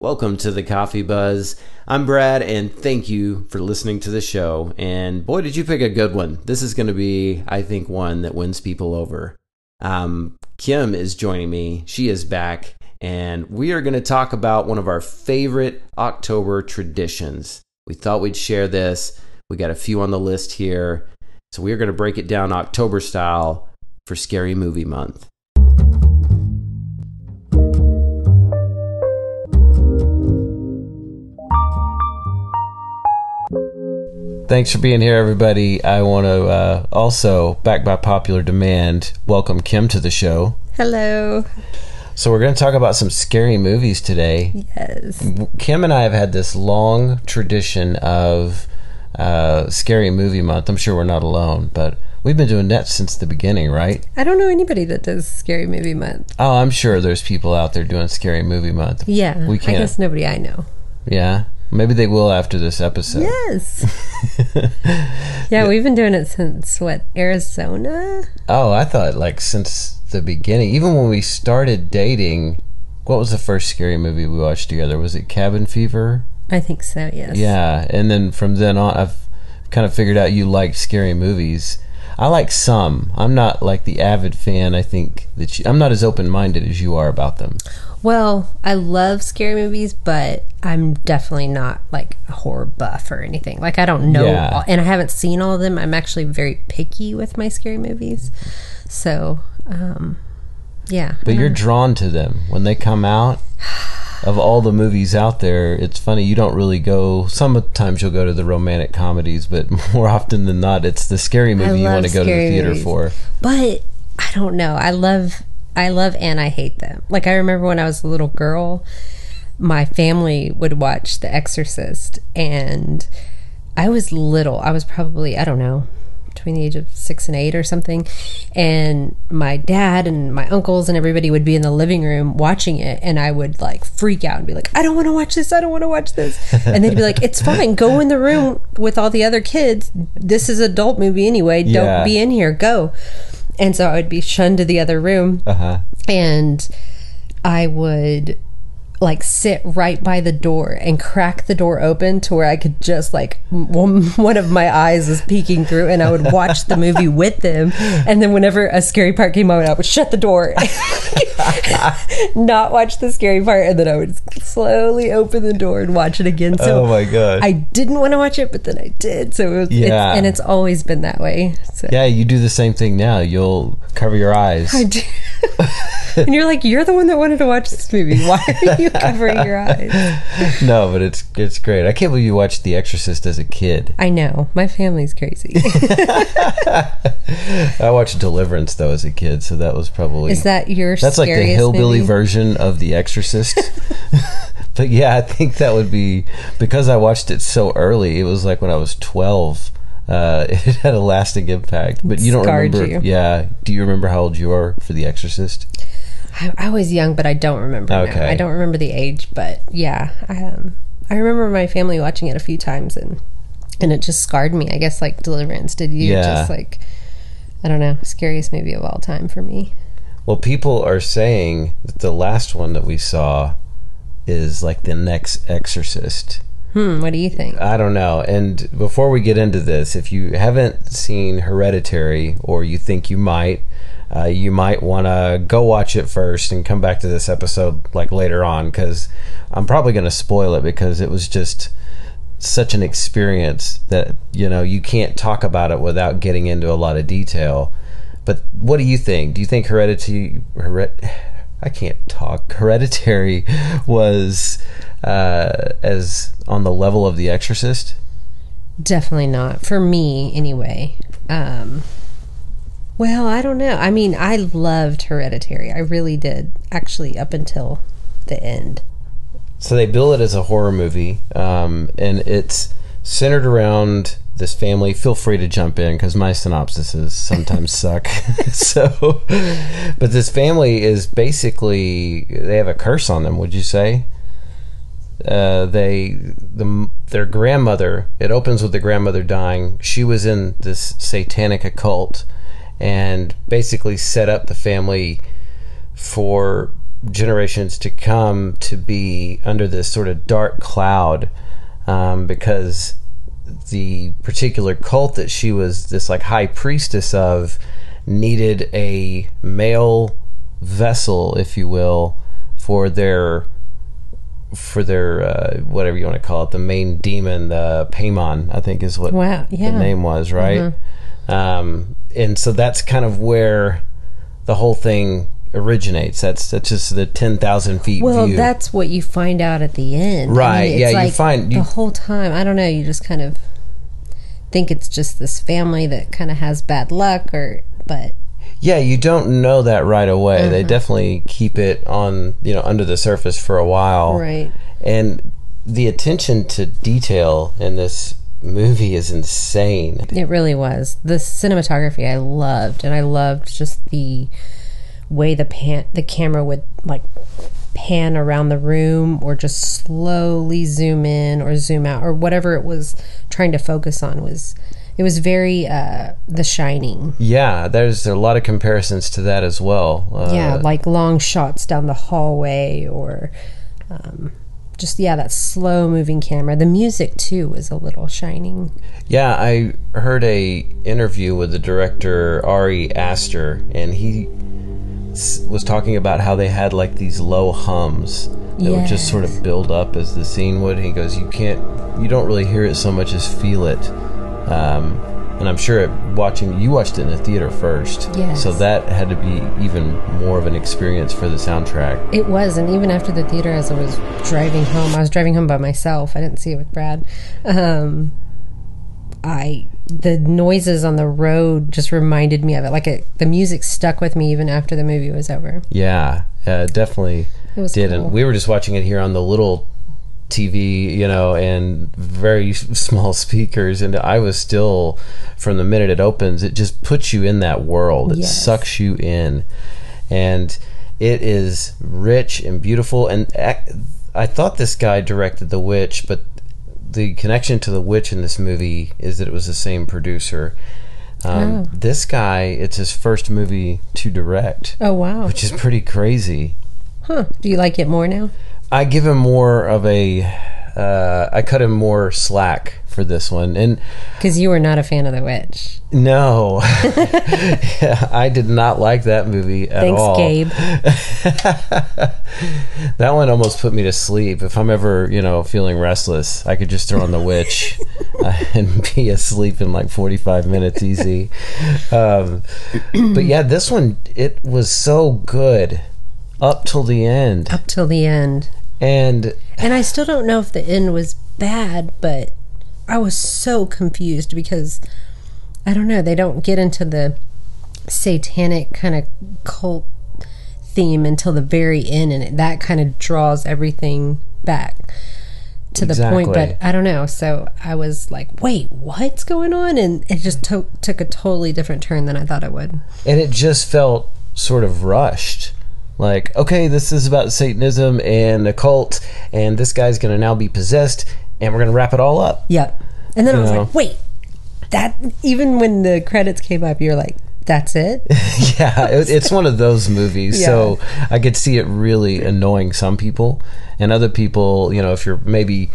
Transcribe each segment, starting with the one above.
Welcome to the Coffee Buzz. I'm Brad, and thank you for listening to the show. And boy, did you pick a good one! This is going to be, I think, one that wins people over. Um, Kim is joining me. She is back, and we are going to talk about one of our favorite October traditions. We thought we'd share this. We got a few on the list here, so we are going to break it down October style for Scary Movie Month. Thanks for being here, everybody. I want to uh, also, back by popular demand, welcome Kim to the show. Hello. So, we're going to talk about some scary movies today. Yes. Kim and I have had this long tradition of uh, Scary Movie Month. I'm sure we're not alone, but we've been doing that since the beginning, right? I don't know anybody that does Scary Movie Month. Oh, I'm sure there's people out there doing Scary Movie Month. Yeah. We can't. I guess nobody I know. Yeah. Maybe they will after this episode. Yes. yeah, we've been doing it since what, Arizona? Oh, I thought like since the beginning, even when we started dating. What was the first scary movie we watched together? Was it Cabin Fever? I think so, yes. Yeah, and then from then on, I've kind of figured out you like scary movies. I like some. I'm not like the avid fan. I think that you, I'm not as open minded as you are about them. Well, I love scary movies, but I'm definitely not like a horror buff or anything. Like I don't know Yeah. all, and I haven't seen all of them. I'm actually very picky with my scary movies. So, um yeah. But you're drawn to them when they come out. Of all the movies out there, it's funny you don't really go. Sometimes you'll go to the romantic comedies, but more often than not, it's the scary movie you want to go to the theater movies. for. but I don't know. I love I love and I hate them. Like I remember when I was a little girl, my family would watch The Exorcist and I was little. I was probably, I don't know, between the age of 6 and 8 or something. And my dad and my uncles and everybody would be in the living room watching it and I would like freak out and be like, "I don't want to watch this. I don't want to watch this." And they'd be like, "It's fine. Go in the room with all the other kids. This is adult movie anyway. Don't be in here. Go." And so I would be shunned to the other room Uh huh. and I would like sit right by the door and crack the door open to where I could just like one, one of my eyes was peeking through and I would watch the movie with them and then whenever a scary part came on I would shut the door not watch the scary part and then I would slowly open the door and watch it again so oh my god. I didn't want to watch it but then I did so it was it's- Yeah. and it's always been that way so yeah, you do the same thing now. You'll cover your eyes. I do. and you're like, you're the one that wanted to watch this movie. Why are you covering your eyes? no, but it's it's great. I can't believe you watched The Exorcist as a kid. I know. My family's crazy. I watched Deliverance though as a kid, so that was probably Is that your that's like the hillbilly movie? version of The Exorcist. but yeah, I think that would be because I watched it so early. It was like when I was twelve. Uh, it had a lasting impact. But you don't Scarred remember? you. Yeah. Do you remember how old you are for The Exorcist? I, I was young, but I don't remember. now. Okay. I don't remember the age, but yeah. Um, I remember my family watching it a few times and and it just scarred me. I guess like Deliverance did you. Yeah. Just like, I don't know, scariest movie of all time for me. Well, people are saying that the last one that we saw is like the next Exorcist. Hmm, what do you think? I don't know. And before we get into this, if you haven't seen Hereditary or you think you might, uh, you might want to go watch it first and come back to this episode like later on because I'm probably going to spoil it because it was just such an experience that you know you can't talk about it without getting into a lot of detail. But what do you think? Do you think Hereditary? Hered- I can't talk. Hereditary was uh, as on the level of The Exorcist. Definitely not for me, anyway. Um, well, I don't know. I mean, I loved Hereditary. I really did, actually, up until the end. So they bill it as a horror movie, um, and it's centered around this family. Feel free to jump in because my synopsises sometimes suck. so, but this family is basically they have a curse on them. Would you say? Uh, they the their grandmother. It opens with the grandmother dying. She was in this satanic occult, and basically set up the family for generations to come to be under this sort of dark cloud um, because the particular cult that she was this like high priestess of needed a male vessel, if you will, for their for their uh, whatever you want to call it, the main demon, the Paimon, I think is what Wow, yeah. the name was, right? Um, and so that's kind of where the whole thing originates. That's that's just the ten thousand feet Well, view. that's what you find out at the end. Right, it's yeah, you find- you- the whole time. I don't know. You just kind of think it's just this family that kind of has bad luck, or but Yeah, you don't know that right away. They Mm-hmm. definitely keep it on, you know, under the surface for a while. right. And the attention to detail in this movie is insane. It really was. The cinematography I loved, and I loved just the way the pan the camera would like pan around the room or just slowly zoom in or zoom out or whatever it was trying to focus on was it was very uh the shining Yeah, there's a lot of comparisons to that as well. Uh, yeah like long shots down the hallway or um just yeah that slow moving camera the music too was a little shining Yeah, I heard a interview with the director Ari Aster, and he was talking about how they had like these low hums that would just sort of build up as the scene would. He goes, "You can't, you don't really hear it so much as feel it." Um, and I'm sure it, watching you watched it in the theater first, Yes. so that had to be even more of an experience for the soundtrack. It was, and even after the theater, as I was driving home, I was driving home by myself. I didn't see it with Brad. Um, I the noises on the road just reminded me of it. Like it, the music stuck with me even after the movie was over. Yeah, uh, definitely It was did. cool. And we were just watching it here on the little TV, you know, and very small speakers. And I was still, from the minute it opens, it just puts you in that world. It Yes. sucks you in. And it is rich and beautiful. And I thought this guy directed The Witch, but the connection to The Witch in this movie is that it was the same producer. Um, Oh. This guy, it's his first movie to direct Oh wow! which is pretty crazy. Huh? Do you like it more now? I give him more of a, uh, I cut him more slack for this one, and Because you were not a fan of The Witch. no, I did not like that movie at Thanks, all. Gabe. That one almost put me to sleep. If I'm ever, you know, feeling restless, I could just throw on The Witch uh, and be asleep in like 45 minutes easy. Um, but yeah, this one it was so good up till the end, Up till the end, and and I still don't know if the end was bad, but I was so confused because I don't know. They don't get into the satanic kind of cult theme until the very end, and it, that kind of draws everything back to the point. But I don't know. So I was like, "Wait, what's going on?" And it just to- took a totally different turn than I thought it would. and it just felt sort of rushed. Like, okay, this is about Satanism and a cult, and this guy's going to now be possessed, and we're going to wrap it all up. Yep. And then I was know. like, "Wait." That even when the credits came up, you're like, "That's it." yeah, it, it's one of those movies. So I could see it really annoying some people, and other people, you know, if you're maybe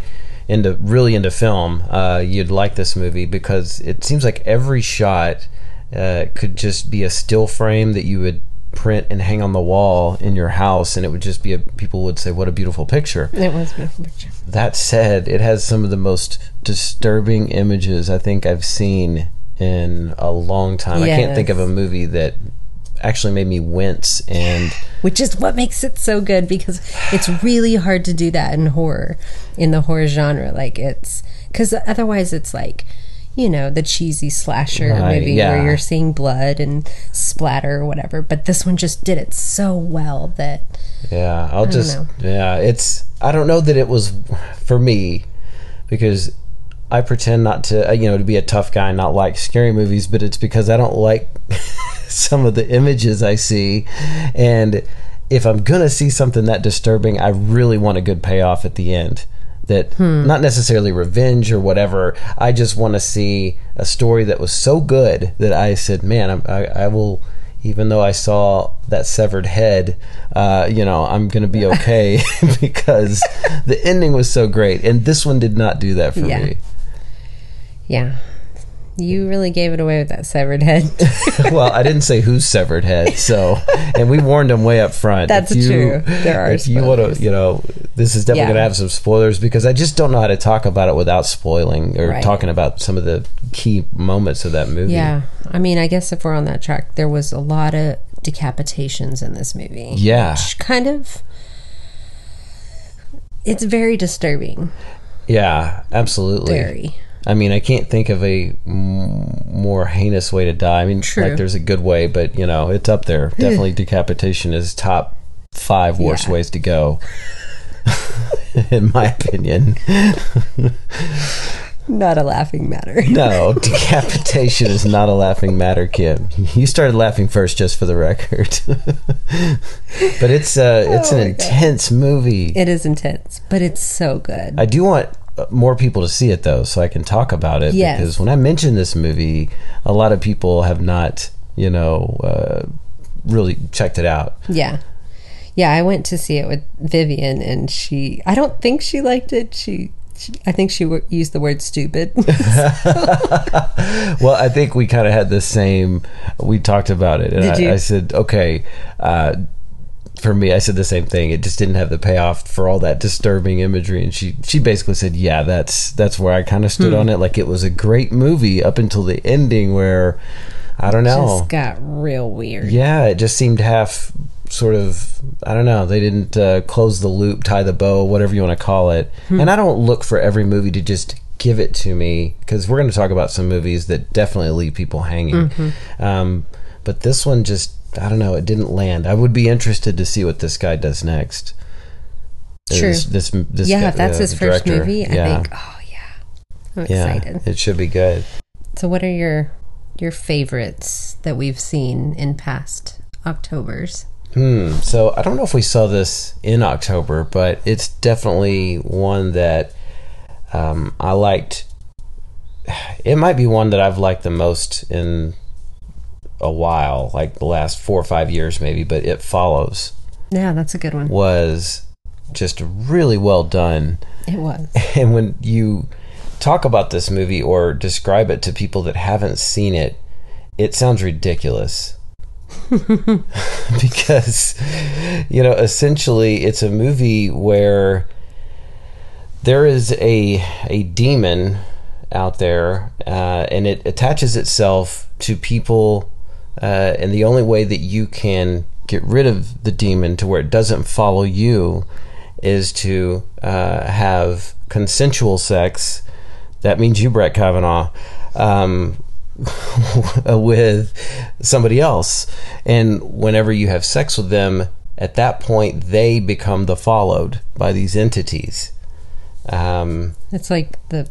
into really into film, uh, you'd like this movie because it seems like every shot uh, could just be a still frame that you would print and hang on the wall in your house, and it would just be a people would say, "What a beautiful picture." It was a beautiful picture. That said, it has some of the most disturbing images I think I've seen in a long time. I can't think of a movie that actually made me wince and Which is what makes it so good because it's really hard to do that in horror, in the horror genre. Like it's because otherwise it's like, you know, the cheesy slasher Right, movie yeah. where you're seeing blood and splatter or whatever. But this one just did it so well that yeah, I'll just know. yeah, it's I don't know that it was for me because I pretend not to uh, you know to be a tough guy and not like scary movies, but it's because I don't like some of the images I see and if I'm going to see something that disturbing, I really want a good payoff at the end. That not necessarily revenge or whatever. I just want to see a story that was so good that I said, "Man, I'm, I, I will even though I saw that severed head, uh, you know, I'm going to be okay because the ending was so great. And this one did not do that for Yeah. me. Yeah. You really gave it away with that severed head. well, I didn't say whose severed head, so and we warned them way up front. That's you- true. There are If you want to, you know, this is definitely Yeah. going to have some spoilers because I just don't know how to talk about it without spoiling or Right. talking about some of the key moments of that movie. yeah. I mean, I guess if we're on that track, there was a lot of decapitations in this movie. Yeah. Which kind of. It's very disturbing. Yeah, absolutely. Very. I mean, I can't think of a m- more heinous way to die. I mean, True. like there's a good way, but you know, it's up there. Definitely, decapitation is top five worst Yeah. ways to go, in my opinion. Not a laughing matter. No, decapitation is not a laughing matter, Kim. You started laughing first, just for the record. but it's uh, it's Oh an my God. intense movie. It is intense, but it's so good. I do want more people to see it though, so I can talk about it. Yes. Because when I mention this movie, a lot of people have not, you know, uh, really checked it out. Yeah. Yeah, I went to see it with Vivian and she I don't think she liked it. She, she I think she w- used the word stupid. Well, I think we kind of had the same. We talked about it, and Did I, you? I said, okay. Uh, for me, I said the same thing. It just didn't have the payoff for all that disturbing imagery, and she she basically said, "Yeah, that's that's where I kind of stood Hmm. on it. Like it was a great movie up until the ending, where I don't know. Just got real weird. Yeah, it just seemed half sort of I don't know. They didn't uh, close the loop, tie the bow, whatever you want to call it. And I don't look for every movie to just give it to me because we're going to talk about some movies that definitely leave people hanging. Um, but this one just I don't know. It didn't land. I would be interested to see what this guy does next. True. This, this, this yeah, guy- if that's uh, his first director. movie, I yeah. think oh yeah. I'm yeah, excited. it should be good. So what are your your favorites that we've seen in past Octobers? Hmm. So I don't know if we saw this in October, but it's definitely one that um, I liked. It might be one that I've liked the most in a while, like the last four or five years, maybe. But it follows Yeah, that's a good one. was just really well done. It was. And when you talk about this movie or describe it to people that haven't seen it, it sounds ridiculous. because, you know, essentially it's a movie where there is a, a demon out there uh, and it attaches itself to people. Uh, and the only way that you can get rid of the demon to where it doesn't follow you is to uh, have consensual sex. That means you, Brett Kavanaugh, um, with somebody else. And whenever you have sex with them, at that point, they become the followed by these entities. Um, It's like the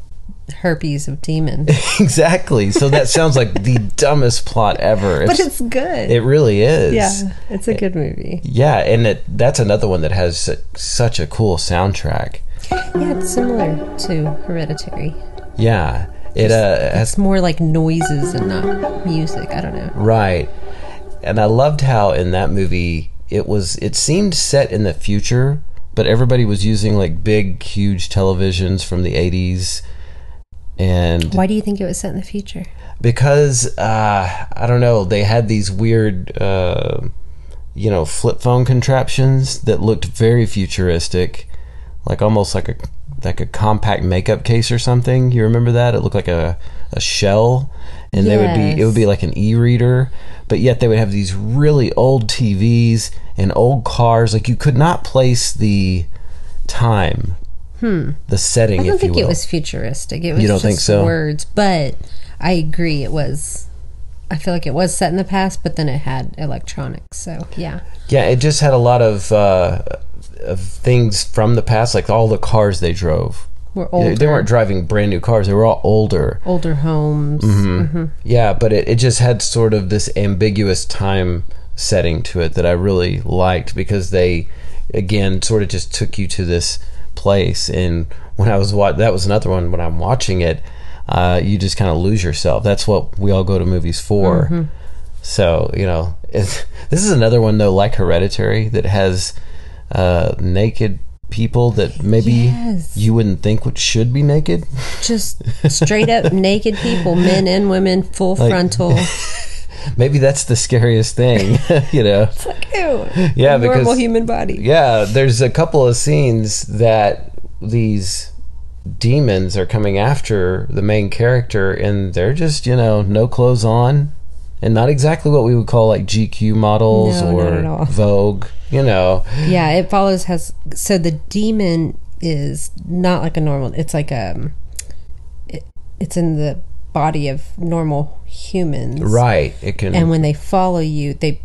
herpes of demons. exactly. So that sounds like the dumbest plot ever. but it's good. it really is. yeah, it's a good movie. Yeah, and it, that's another one that has su- such a cool soundtrack. Yeah, it's similar to Hereditary. Yeah, it uh, has It's more like noises and not music. I don't know. right, and I loved how in that movie it was. It seemed set in the future, but everybody was using like big, huge televisions from the '80s, and Why do you think it was set in the future? because uh, I don't know, they had these weird, uh, you know, flip phone contraptions that looked very futuristic, like almost like a like a compact makeup case or something. You remember that? It looked like a a shell, and they would be it would be like an e-reader, but yet they would have these really old TVs and old cars. Like you could not place the time. The setting, Hmm. I don't think it was futuristic. It was You don't just think so? words, but I agree. It was. I feel like it was set in the past, but then it had electronics. So yeah, Yeah, it just had a lot of uh, of things from the past, like all the cars they drove. we're older. They weren't driving brand new cars; they were all older. older homes. Mm-hmm. Yeah, but it, it just had sort of this ambiguous time setting to it that I really liked because they, again, sort of just took you to this place. And when I was watching, that was another one. When I'm watching it, uh, you just kind of lose yourself. That's what we all go to movies for. So you know, this is another one though, like Hereditary, that has uh, naked people that maybe Yes. you wouldn't think would should be naked. Just straight up naked people, men and women, full Like- frontal. Maybe that's the scariest thing, you know. It's like, ew. Yeah, a normal because- human body. Yeah, there's a couple of scenes that these demons are coming after the main character, and they're just you know no clothes on, and not exactly what we would call like GQ models No, or. Vogue. You know, Yeah, it follows has so the demon is not like a normal. It's like um, it, it's in the body of normal humans, right? It can. And when they follow you, they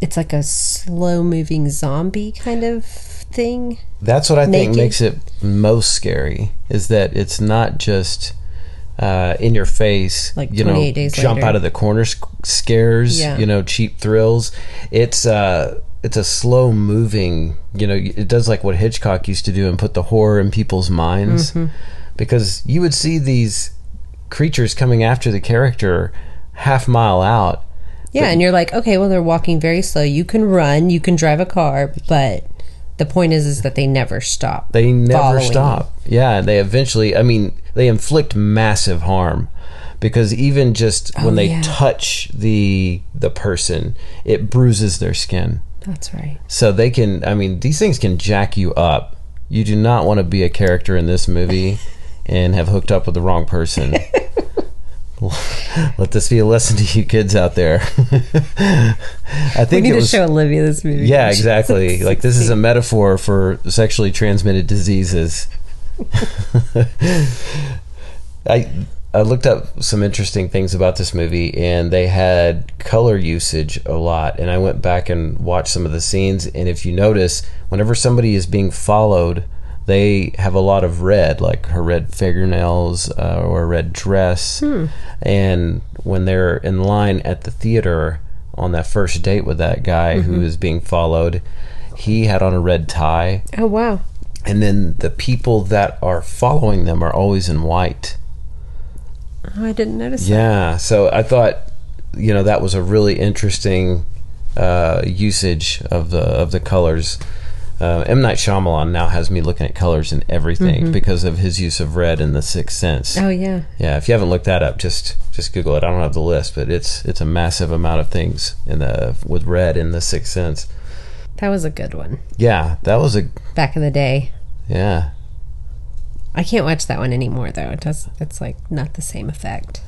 it's like a slow moving zombie kind of thing. That's what I think makes it most scary is that it's not just uh, in your face, Like you know, days jump later. out of the corner sc- scares, Yeah. you know, cheap thrills. It's uh, it's a slow moving, you know, it does like what Hitchcock used to do and put the horror in people's minds, Mm-hmm. because you would see these creatures coming after the character half mile out. Yeah, and you're like, okay, well, they're walking very slow. You can run, you can drive a car, but the point is, is that they never stop. They never following stop. Yeah, they eventually. I mean, they inflict massive harm because even just oh, when they Oh, yeah. touch the the person, it bruises their skin. That's right. So they can. I mean, these things can jack you up. You do not want to be a character in this movie and have hooked up with the wrong person. Let this be a lesson to you kids out there. I think We need to was show Olivia this movie. yeah, exactly. like this is a metaphor for sexually transmitted diseases. I I looked up some interesting things about this movie and they had color usage a lot and I went back and watched some of the scenes and if you notice whenever somebody is being followed they have a lot of red like her red fingernails uh, or a red dress and when they're in line at the theater on that first date with that guy who is being followed he had on a red tie Oh wow. and then the people that are following them are always in white Oh, I didn't notice. that. yeah so i thought you know that was a really interesting uh, usage of the of the colors uh, M Night Shyamalan now has me looking at colors and everything because of his use of red in The Sixth Sense. Oh yeah. Yeah, if you haven't looked that up, just just Google it. I don't have the list, but it's it's a massive amount of things in the with red in The Sixth Sense. That was a good one. Yeah, that was a Back in the day. yeah. I can't watch that one anymore though. It does it's like not the same effect.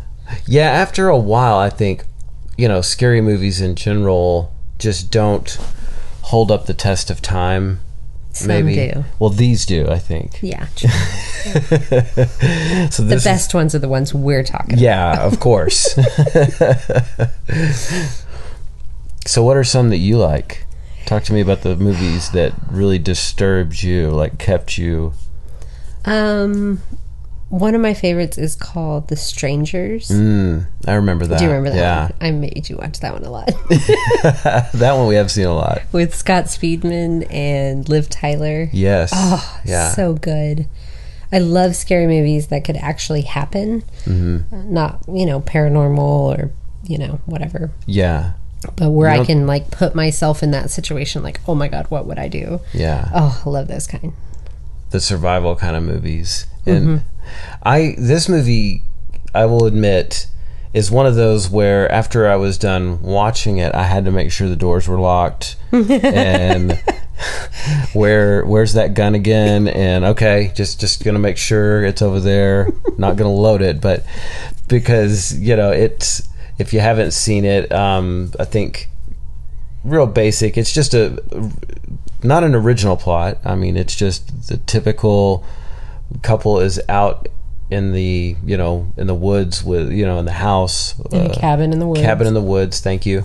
Yeah, after a while, I think, you know, scary movies in general just don't hold up the test of time. Some maybe. do. Well, these do, I think. Yeah. So the this is- best ones are the ones we're talking yeah, of course. so, what are some that you like? Talk to me about the movies that really disturbed you, like kept you. Um one of my favorites is called The Strangers. Mm, I remember that. Do you remember that Yeah, one? I made you watch that one a lot. that one we have seen a lot. With Scott Speedman and Liv Tyler. Yes. Oh, yeah. so good. I love scary movies that could actually happen. Mm-hmm. Not, you know, paranormal or, you know, whatever. yeah. But where You I can, like, put myself in that situation, like, oh my God, what would I do? Yeah. Oh, I love those kind. the survival kind of movies. And Mm-hmm. I this movie, I will admit, is one of those where after I was done watching it, I had to make sure the doors were locked and where where's that gun again? And okay, just just gonna make sure it's over there. Not gonna load it, but because you know it's if you haven't seen it, um, I think real basic. It's just a not an original plot. I mean, it's just the typical couple is out in the you know in the woods with you know in the house In uh, cabin in the woods. cabin in the woods. Thank you.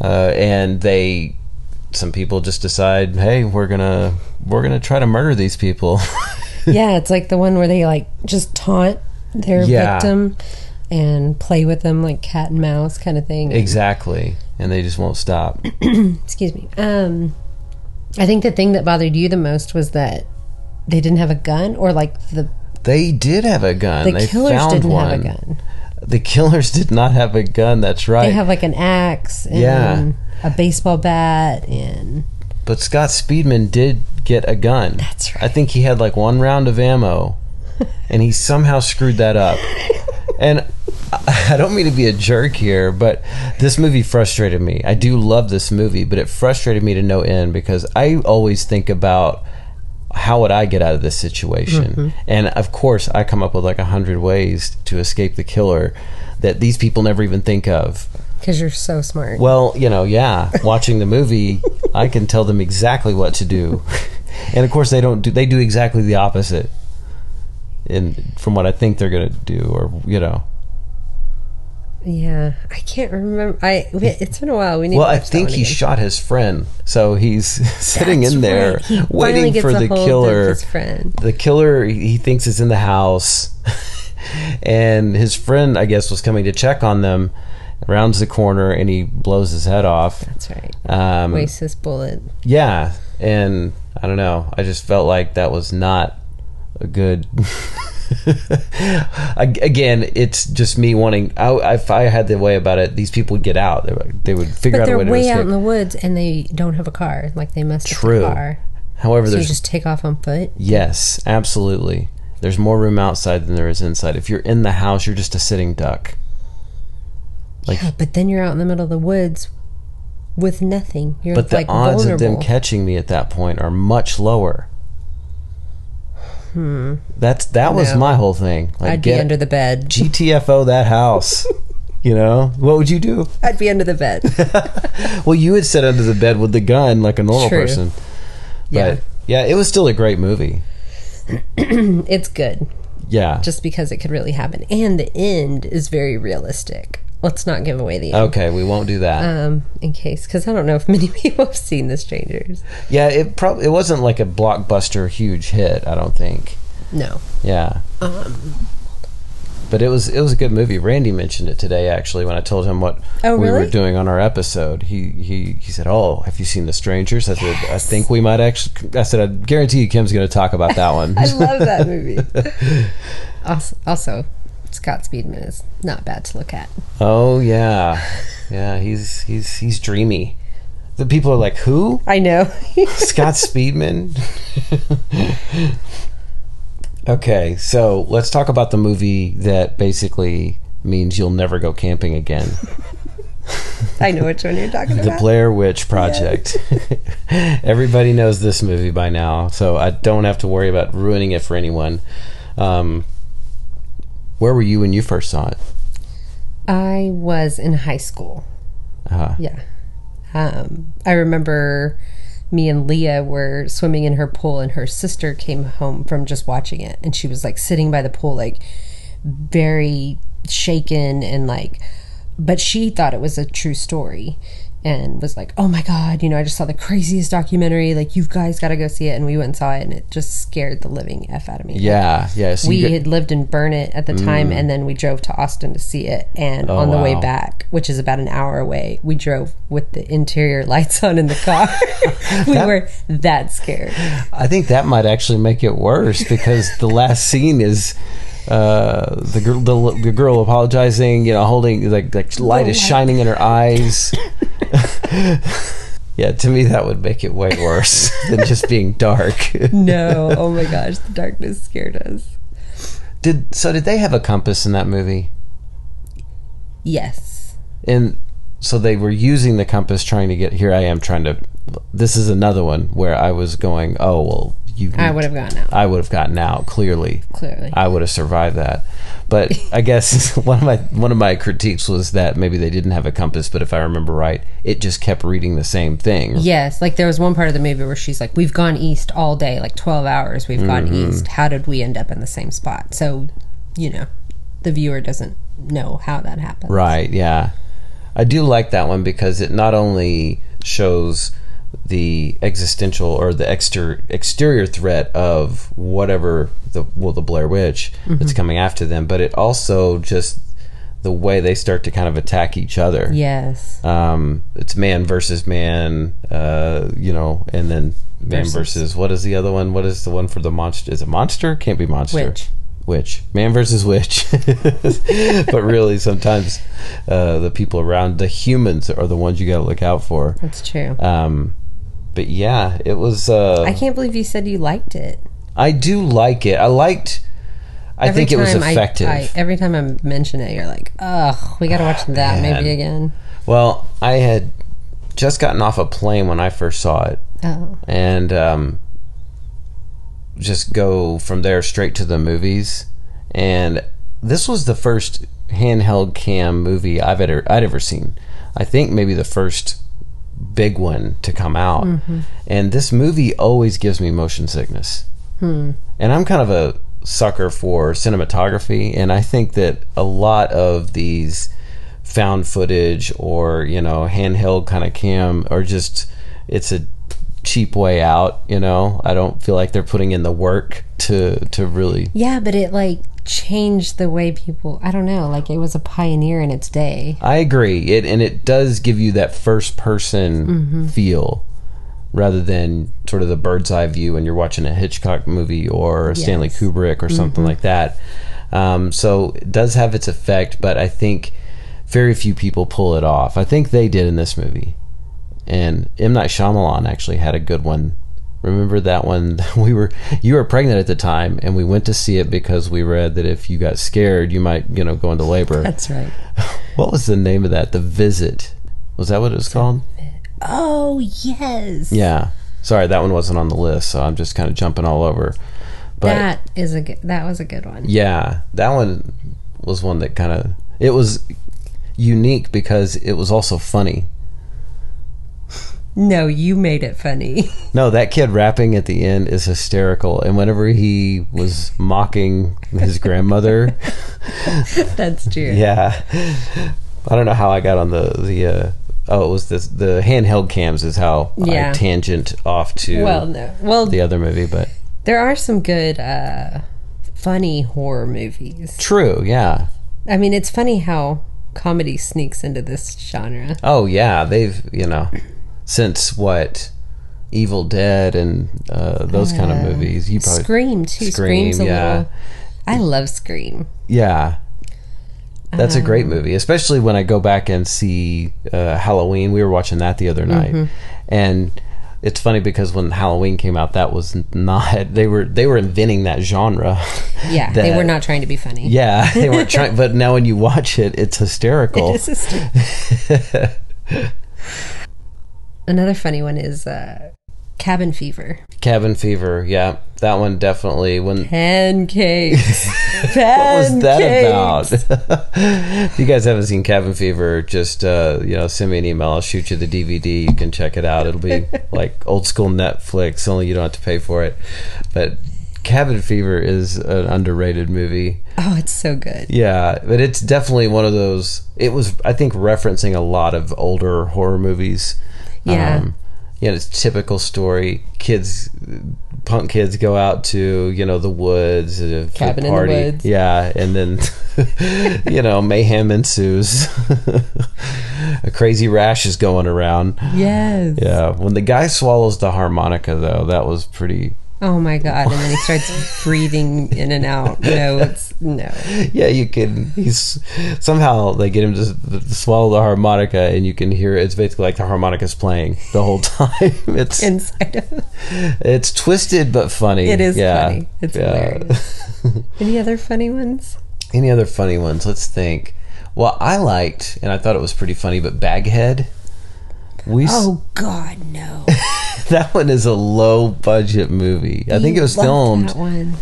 Uh, and they some people just decide, hey, we're gonna we're gonna try to murder these people. yeah, it's like the one where they, like, just taunt their Yeah. victim and play with them, like cat and mouse kind of thing. exactly, and they just won't stop. excuse me. Um, I think the thing that bothered you the most was that they didn't have a gun, or like the They did have a gun. the they killers didn't one. have a gun. The killers did not have a gun. That's right. They have like an axe and Yeah. a baseball bat and but Scott Speedman did get a gun. That's right. I think he had like one round of ammo, and he somehow screwed that up. And I I don't mean to be a jerk here, but this movie frustrated me. I do love this movie, but it frustrated me to no end because I always think about how would I get out of this situation? Mm-hmm. And of course, I come up with like a hundred ways to escape the killer that these people never even think of. because you're so smart. Well, you know, yeah, watching the movie, I can tell them exactly what to do. And of course they don't do they do exactly the opposite. In from what I think they're going to do or you know. Yeah, I can't remember. I it's been a while. We need. Well, I think he again. shot his friend. So he's sitting That's in there right. Waiting for the killer. his friend. The killer he thinks is in the house. and his friend I guess was coming to check on them. Rounds the corner and he blows his head off. That's right. Um, Waste this bullet. Yeah, and I don't know. I just felt like that was not a good. Ag- Again, it's just me wanting. I, if I had the way about it, these people would get out. They would, they would figure But out a they're way to way out in the woods and they don't have a car. Like they must have a car. However, So there's just take off on foot. yes, absolutely. There's more room outside than there is inside. If you're in the house, you're just a sitting duck. Like- yeah, but then you're out in the middle of the woods with nothing. You're But the like odds vulnerable. of them catching me at that point are much lower. Hmm. That's that was my whole thing. Like I'd be get- under the bed. GTFO that house. You know, what would you do? I'd be under the bed. Well, you would sit under the bed with the gun like a normal True. person. Yeah. But yeah, it was still a great movie. it's good Yeah. just because it could really happen. And the end is very realistic. Let's not give away the end. okay, we won't do that. Um, in case, because I don't know if many people have seen The Strangers. yeah, it probably it wasn't like a blockbuster huge hit. I don't think. No. Yeah. Um, But it was it was a good movie. Randy mentioned it today actually when I told him what Oh, we were doing on our episode. He he he said, "Oh, have you seen The Strangers?" I said, "I think we might actually." I said, "I guarantee you, Kim's going to talk about that one." I love that movie. also, also, Scott Speedman is not bad to look at. oh yeah, yeah. He's he's he's dreamy. The people are like, "Who?" I know. Scott Speedman. okay, so let's talk about the movie that basically means you'll never go camping again. I know which one you're talking about. The. Blair Witch Project. Everybody knows this movie by now, so I don't have to worry about ruining it for anyone. Um, where were you when you first saw it? I was in high school. Uh-huh. Yeah. Um, I remember me and Leah were swimming in her pool, and her sister came home from just watching it, and she was like sitting by the pool, like very shaken and like, but she thought it was a true story. And was like, oh my God, you know, I just saw the craziest documentary. Like, you guys got to go see it. And we went and saw it, and it just scared the living F out of me. yeah, yeah. So we get- had lived in Burnet at the mm. time, and then we drove to Austin to see it. And Oh, on the way back, which is about an hour away, we drove with the interior lights on in the car. we were that scared. I think that might actually make it worse because the last scene is uh, the girl, the, the girl apologizing, you know, holding like like light is shining in her eyes. yeah, to me that would make it way worse than just being dark. No, oh my gosh, the darkness scared us. did so? Did they have a compass in that movie? Yes. And so they were using the compass trying to get here. I am trying to. This is another one where I was going. Oh well, you. I would have gotten out, I would have gotten out clearly. clearly. I would have survived that. But I guess one of my one of my critiques was that maybe they didn't have a compass, but if I remember right, it just kept reading the same thing. Yes, like there was one part of the movie where she's like, "We've gone east all day, like twelve hours. We've gone Mm-hmm. east. How did we end up in the same spot?" So, you know, the viewer doesn't know how that happened. Right, yeah. I do like that one because it not only shows the existential or the exter- exterior threat of whatever the well the Blair Witch that's coming after them, but it also just the way they start to kind of attack each other. Yes. um, it's man versus man, uh, you know, and then man Versus. versus. what is the other one? What is the one for the monster? Is it monster? Can't be monster. Witch. witch, man versus witch. but really, sometimes uh, the people around, the humans, are the ones you got to look out for. That's true. Um, but yeah, it was. Uh, I can't believe you said you liked it. I do like it. I liked. I Every think it was time I- effective. I, every time I mention it, you're like, "Ugh, we got to watch that man. movie again." well, I had just gotten off a plane when I first saw it, Oh, and um, just go from there straight to the movies. And this was the first handheld cam movie I've ever I'd ever seen. I think maybe the first big one to come out. Mm-hmm. And this movie always gives me motion sickness. Hmm. And I'm kind of a sucker for cinematography, and I think that a lot of these found footage or you know handheld kind of cam are just it's a cheap way out. You know, I don't feel like they're putting in the work to to really. yeah, but it like changed the way people. I don't know. Like it was a pioneer in its day. I agree. It and it does give you that first person feel rather than sort of the bird's eye view when you're watching a Hitchcock movie or a Stanley Kubrick or something like that. Um, so it does have its effect, but I think very few people pull it off. I think they did in this movie. And M Night Shyamalan actually had a good one. Remember that one? We were you were pregnant at the time, and we went to see it because we read that if you got scared, you might you know go into labor. That's right. What was the name of that? The Visit. Was that what it was called? Oh yes. Yeah. Sorry, that one wasn't on the list, so I'm just kind of jumping all over. But that is a good. That was a good one. yeah, that one was one that kind of it was unique because it was also funny. No, you made it funny. No, that kid rapping at the end is hysterical, and whenever he was mocking his grandmother, That's true. yeah, I don't know how I got on the the. Uh, oh, it was this the handheld cams is how Yeah. I tangent off to Well, no. Well, the other movie, but there are some good, uh, funny horror movies. true, yeah. I mean, it's funny how comedy sneaks into this genre. Oh yeah, they've you know since what Evil Dead and uh, those kind of movies. You probably Scream too. Scream, Scream's a yeah. little. I love Scream. yeah. That's a Um, great movie, especially when I go back and see uh, Halloween. We were watching that the other night, Mm-hmm. and it's funny because when Halloween came out, that was not they were they were inventing that genre. Yeah, they were not trying to be funny. Yeah, they weren't trying. But now when you watch it, it's hysterical. It's just- Another funny one is uh, Cabin Fever. Cabin Fever, yeah, that one definitely. When Pancakes. what was that about? if you guys haven't seen Cabin Fever, just uh, you know, send me an email. I'll shoot you the DVD. You can check it out. It'll be like old school Netflix, only you don't have to pay for it. But Cabin Fever is an underrated movie. Oh, it's so good. Yeah, but it's definitely one of those. It was, I think, referencing a lot of older horror movies. Yeah. Um, you know, it's typical story. Kids, punk kids go out to you know the woods, uh, a Cabin in the woods. Yeah, and then you know mayhem ensues. a crazy rash is going around. Yes. Yeah, when the guy swallows the harmonica, though, that was pretty. Oh my god! And then he starts breathing in and out. No, it's no. Yeah, you can. He's somehow they get him to, to swallow the harmonica, and you can hear it's basically like the harmonica's playing the whole time. It's Inside of it's twisted but funny. it is Yeah. funny. It's Yeah. hilarious. Any other funny ones? Any other funny ones? Let's think. Well, I liked, and I thought it was pretty funny, but Baghead. We Oh God, no! that one is a low budget movie. I think it was filmed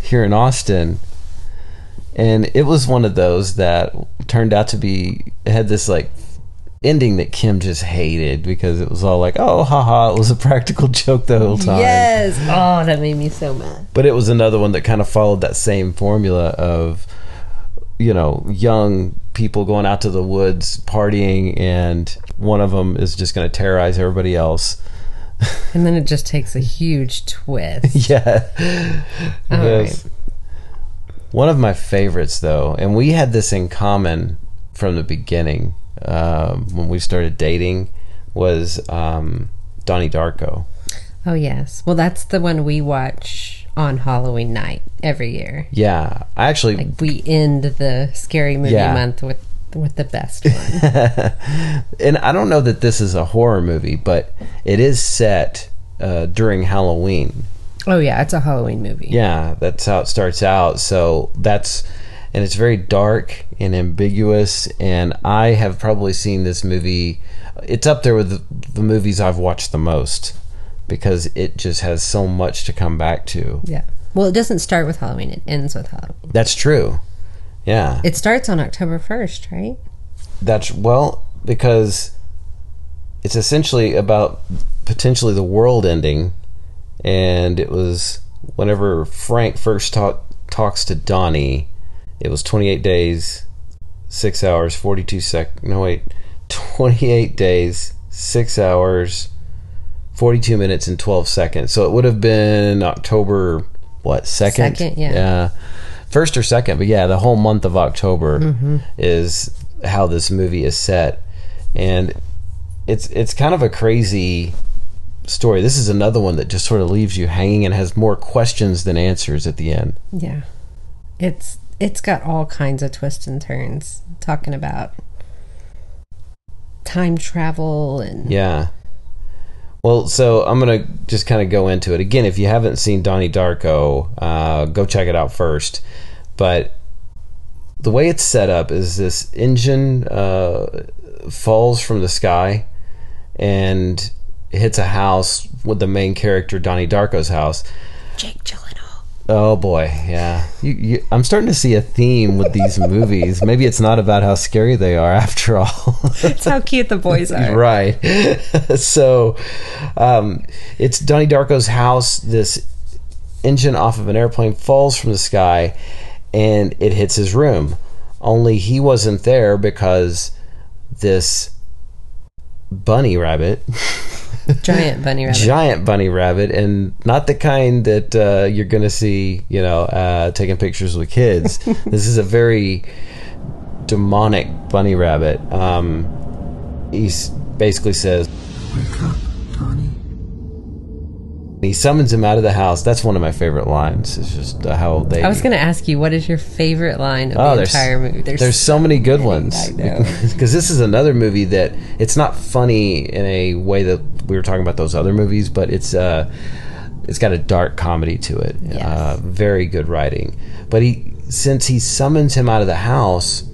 here in Austin. And it was one of those that turned out to be had this like ending that Kim just hated because it was all like, oh haha, it was a practical joke the whole time. Yes. Oh, that made me so mad. But it was another one that kind of followed that same formula of you know, young people going out to the woods partying and one of them is just going to terrorize everybody else. And then it just takes a huge twist. yeah. All Yes. One of my favorites, though, and we had this in common from the beginning um, when we started dating, was um, Donnie Darko. Oh yes. Well, that's the one we watch on Halloween night every year. Yeah, I actually Like we end the scary movie Yeah. month with with the best one. and I don't know that this is a horror movie, but it is set uh, during Halloween. oh yeah, it's a Halloween movie. Yeah, that's how it starts out. So that's and it's very dark and ambiguous. And I have probably seen this movie. It's up there with the, the movies I've watched the most because it just has so much to come back to. Yeah. Well, it doesn't start with Halloween; it ends with Halloween. That's true. Yeah, It starts on October first, right? that's well because it's essentially about potentially the world ending, and it was whenever Frank first talk, talks to Donnie, it was 28 days, six hours, 42 sec. No wait, 28 days, six hours, 42 minutes and 12 seconds. So it would have been October what second? Second, yeah. Yeah, first or second, but yeah, the whole month of October Mm-hmm. is how this movie is set, and it's it's kind of a crazy story. This is another one that just sort of leaves you hanging and has more questions than answers at the end. Yeah. It's it's got all kinds of twists and turns talking about time travel and Yeah. Well, so I'm gonna just kind of go into it again. If you haven't seen Donnie Darko, uh, go check it out first. But the way it's set up is this engine uh, falls from the sky and hits a house with the main character Donnie Darko's house. Jake Gyllenhaal. Oh boy, yeah. You, you, I'm starting to see a theme with these movies. Maybe it's not about how scary they are after all. it's how cute the boys are. right. so, um, it's Donnie Darko's house. This engine off of an airplane falls from the sky, and it hits his room. Only he wasn't there because this bunny rabbit. Giant bunny rabbit. giant bunny rabbit and not the kind that uh, you're gonna see you know uh, taking pictures with kids this is a very demonic bunny rabbit um, he basically says Wake up, Donnie. He summons him out of the house that's one of my favorite lines it's just how they I was going to ask you, what is your favorite line of Oh, the entire movie? There's so many good ones. I know. Because this is another movie that it's not funny in a way that we were talking about those other movies, but it's uh, it's got a dark comedy to it. Yes. Uh, very good writing. But he since he summons him out of the house,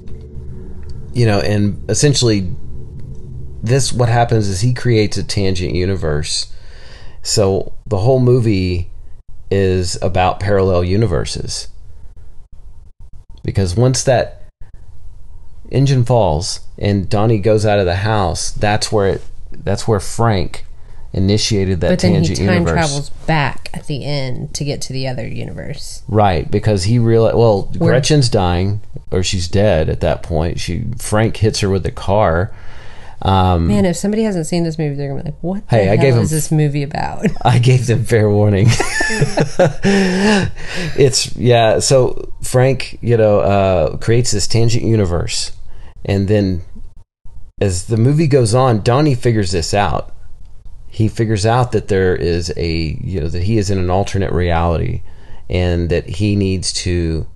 you know, and essentially this what happens is he creates a tangent universe. So the whole movie is about parallel universes. Because once that engine falls and Donnie goes out of the house, that's where it that's where Frank initiated that But then he tangent time universe. travels back at the end to get to the other universe. Right, because he realized well, Where- Gretchen's dying or she's dead at that point. She Frank hits her with the car. Um, Man, if somebody hasn't seen this movie, they're gonna be like, "What the Hey, I hell gave him- is this movie about?" I gave them fair warning. it's yeah. So Frank, you know, uh, creates this tangent universe, and then as the movie goes on, Donnie figures this out. He figures out that there is a you know that he is in an alternate reality, and that he needs to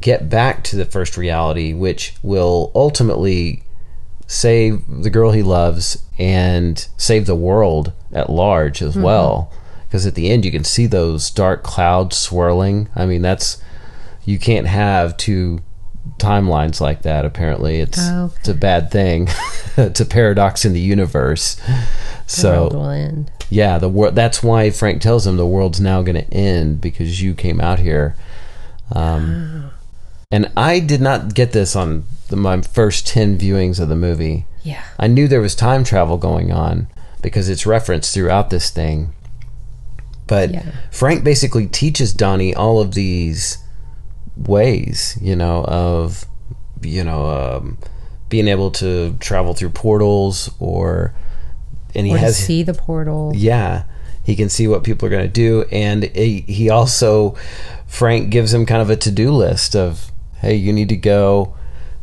get back to the first reality, which will ultimately save the girl he loves and save the world at large as well. Because at the end, you can see those dark clouds swirling. I mean, that's you can't have two timelines like that. Apparently, it's Oh, okay. it's a bad thing. it's a paradox in the universe. the world So will end. yeah, the world. That's why Frank tells him the world's now going to end because you came out here. Um, and I did not get this on the, my first ten viewings of the movie. Yeah. I knew there was time travel going on because it's referenced throughout this thing. But Yeah. Frank basically teaches Donnie all of these ways, you know, of you know, um, being able to travel through portals or and he Or has see the portal. yeah he can see what people are going to do and he, he also frank gives him kind of a to-do list of hey you need to go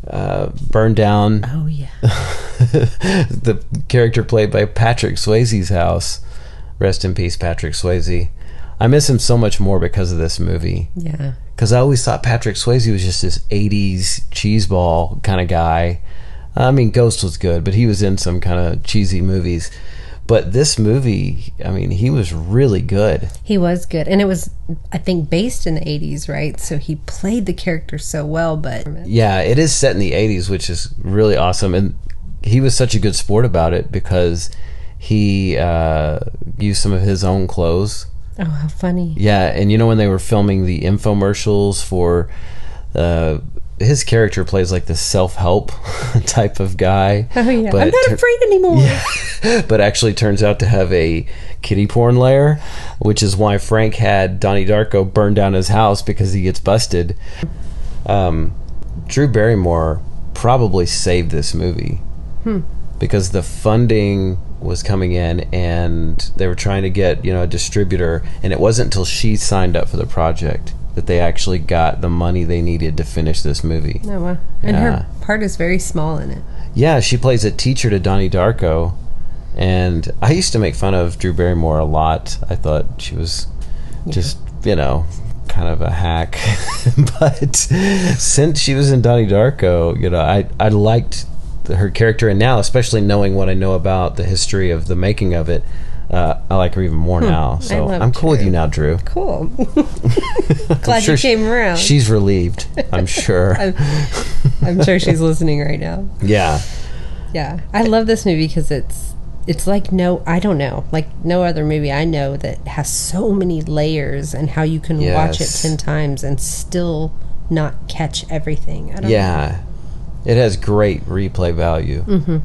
uh, burn down Oh yeah. the character played by patrick swayze's house rest in peace patrick swayze I miss him so much more because of this movie. Yeah. Because I always thought Patrick Swayze was just this '80s cheeseball kind of guy. I mean, Ghost was good, but he was in some kind of cheesy movies. But this movie, I mean, he was really good. He was good. And it was, I think, based in the 80s, right? So he played the character so well, but. Yeah, it is set in the 80s, which is really awesome. And he was such a good sport about it because he uh, used some of his own clothes. Oh, how funny. Yeah, and you know when they were filming the infomercials for uh, his character plays like the self-help type of guy. Oh, yeah. but I'm not afraid anymore. Yeah. but actually turns out to have a kitty porn lair, which is why Frank had Donnie Darko burn down his house because he gets busted. Um, Drew Barrymore probably saved this movie because the funding was coming in and they were trying to get you know a distributor and it wasn't until she signed up for the project that they actually got the money they needed to finish this movie Oh, wow. And Yeah. her part is very small in it. yeah she plays a teacher to donnie darko and i used to make fun of drew barrymore a lot i thought she was just you know kind of a hack but since she was in donnie darko you know i i liked her character and now especially knowing what i know about the history of the making of it uh, I like her even more now. So love I'm cool with Drew. you now, Drew. Cool. Glad you she- came around. She's relieved. I'm sure. I'm, I'm sure she's listening right now. yeah. Yeah, I love this movie because it's it's like no, I don't know, like no other movie I know that has so many layers and how you can watch it Yes. ten times and still not catch everything. I don't know. Yeah, it has great replay value. Mm-hmm.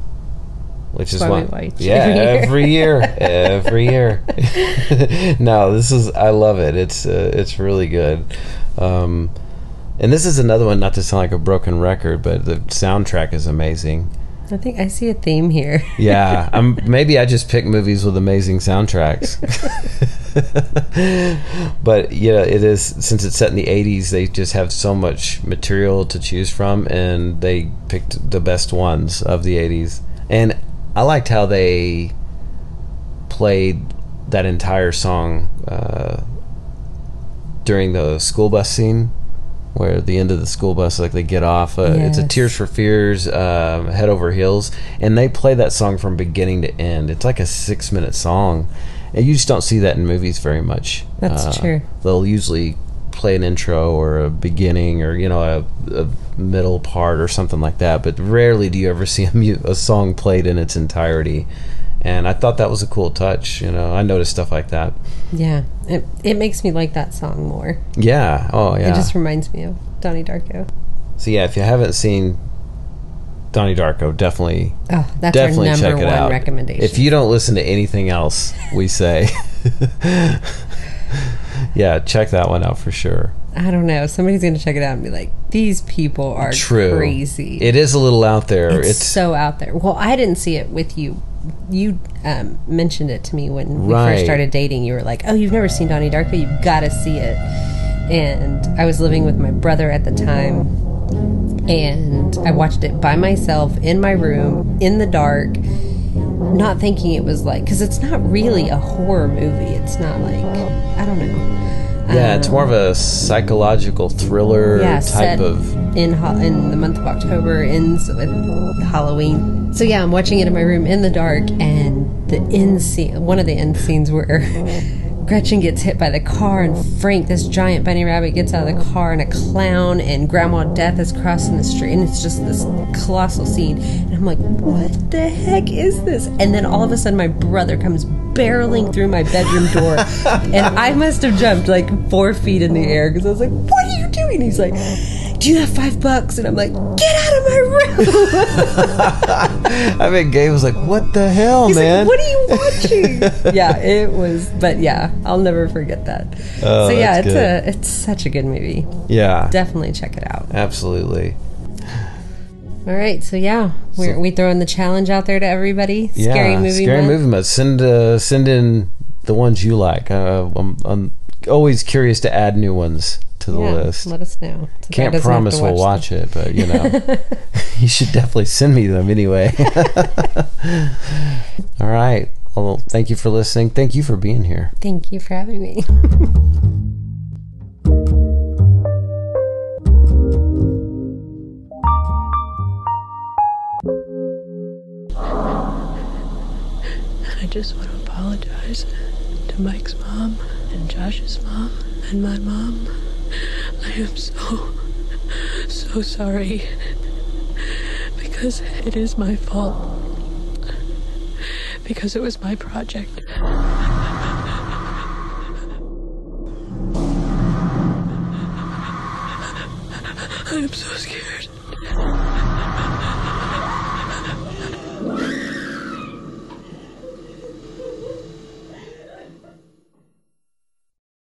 Which is why why, yeah, every year. every year, every year. no, this is I love it. It's uh, it's really good. Um, and this is another one, not to sound like a broken record, but the soundtrack is amazing. I think I see a theme here. Yeah, I'm maybe I just pick movies with amazing soundtracks. but yeah, it is since it's set in the 80s, they just have so much material to choose from and they picked the best ones of the 80s. And I liked how they played that entire song uh, during the school bus scene where the end of the school bus like they get off uh, it's a tears for fears um, head over heels and they play that song from beginning to end. It's like a six minute song. And you just don't see that in movies very much. That's Uh, true. they'll usually play an intro or a beginning or you know a, a middle part or something like that but rarely do you ever see a, mu- a song played in its entirety. And i thought that was a cool touch you know i noticed stuff like that. Yeah, it it makes me like that song more. yeah oh yeah. It just reminds me of Donnie Darko. so yeah if you haven't seen donnie darko definitely Oh, that's definitely our check it one out. recommendation. if you don't listen to anything else we say. Yeah check that one out for sure. I don't know, somebody's gonna check it out and be like, "These people are true crazy." it is a little out there it's, it's, so out there. Well, I didn't see it with you. You um, mentioned it to me when we Right. first started dating. You were like, "Oh, you've never seen Donnie Darko? You've got to see it." And I was living with my brother at the time, and I watched it by myself in my room in the dark, not thinking it was like because it's not really a horror movie. It's not like I don't know. Yeah it's um, more of a psychological thriller yeah, type set of in ho- in the month of October ends with Halloween. So yeah, I'm watching it in my room in the dark, and the end scene, one of the end scenes where oh. Gretchen gets hit by the car, and Frank, this giant bunny rabbit, gets out of the car, and a clown and Grandma Death is crossing the street, and it's just this colossal scene. And I'm like, what the heck is this? And then all of a sudden, my brother comes barreling through my bedroom door, and I must have jumped like four feet in the air because I was like, what are you doing? He's like, do you have five bucks? And I'm like, get out of my room. i mean gabe was like what the hell He's man like, what are you watching? yeah, it was, but yeah, I'll never forget that. Oh, so yeah, it's good. a, it's such a good movie. yeah Definitely check it out. absolutely All right, so yeah, we're, we throwing the challenge out there to everybody. yeah Scary movie scary month. movie month send uh, send in the ones you like uh, I'm, I'm always curious to add new ones to the Yeah, list let us know. So Can't promise to we'll them. watch it, but you know, you should definitely send me them anyway. All right. Well, thank you for listening. Thank you for being here. Thank you for having me. I just want to apologize to Mike's mom and Josh's mom and my mom. I am so, so sorry. Because it is my fault. Because it was my project. I am so scared.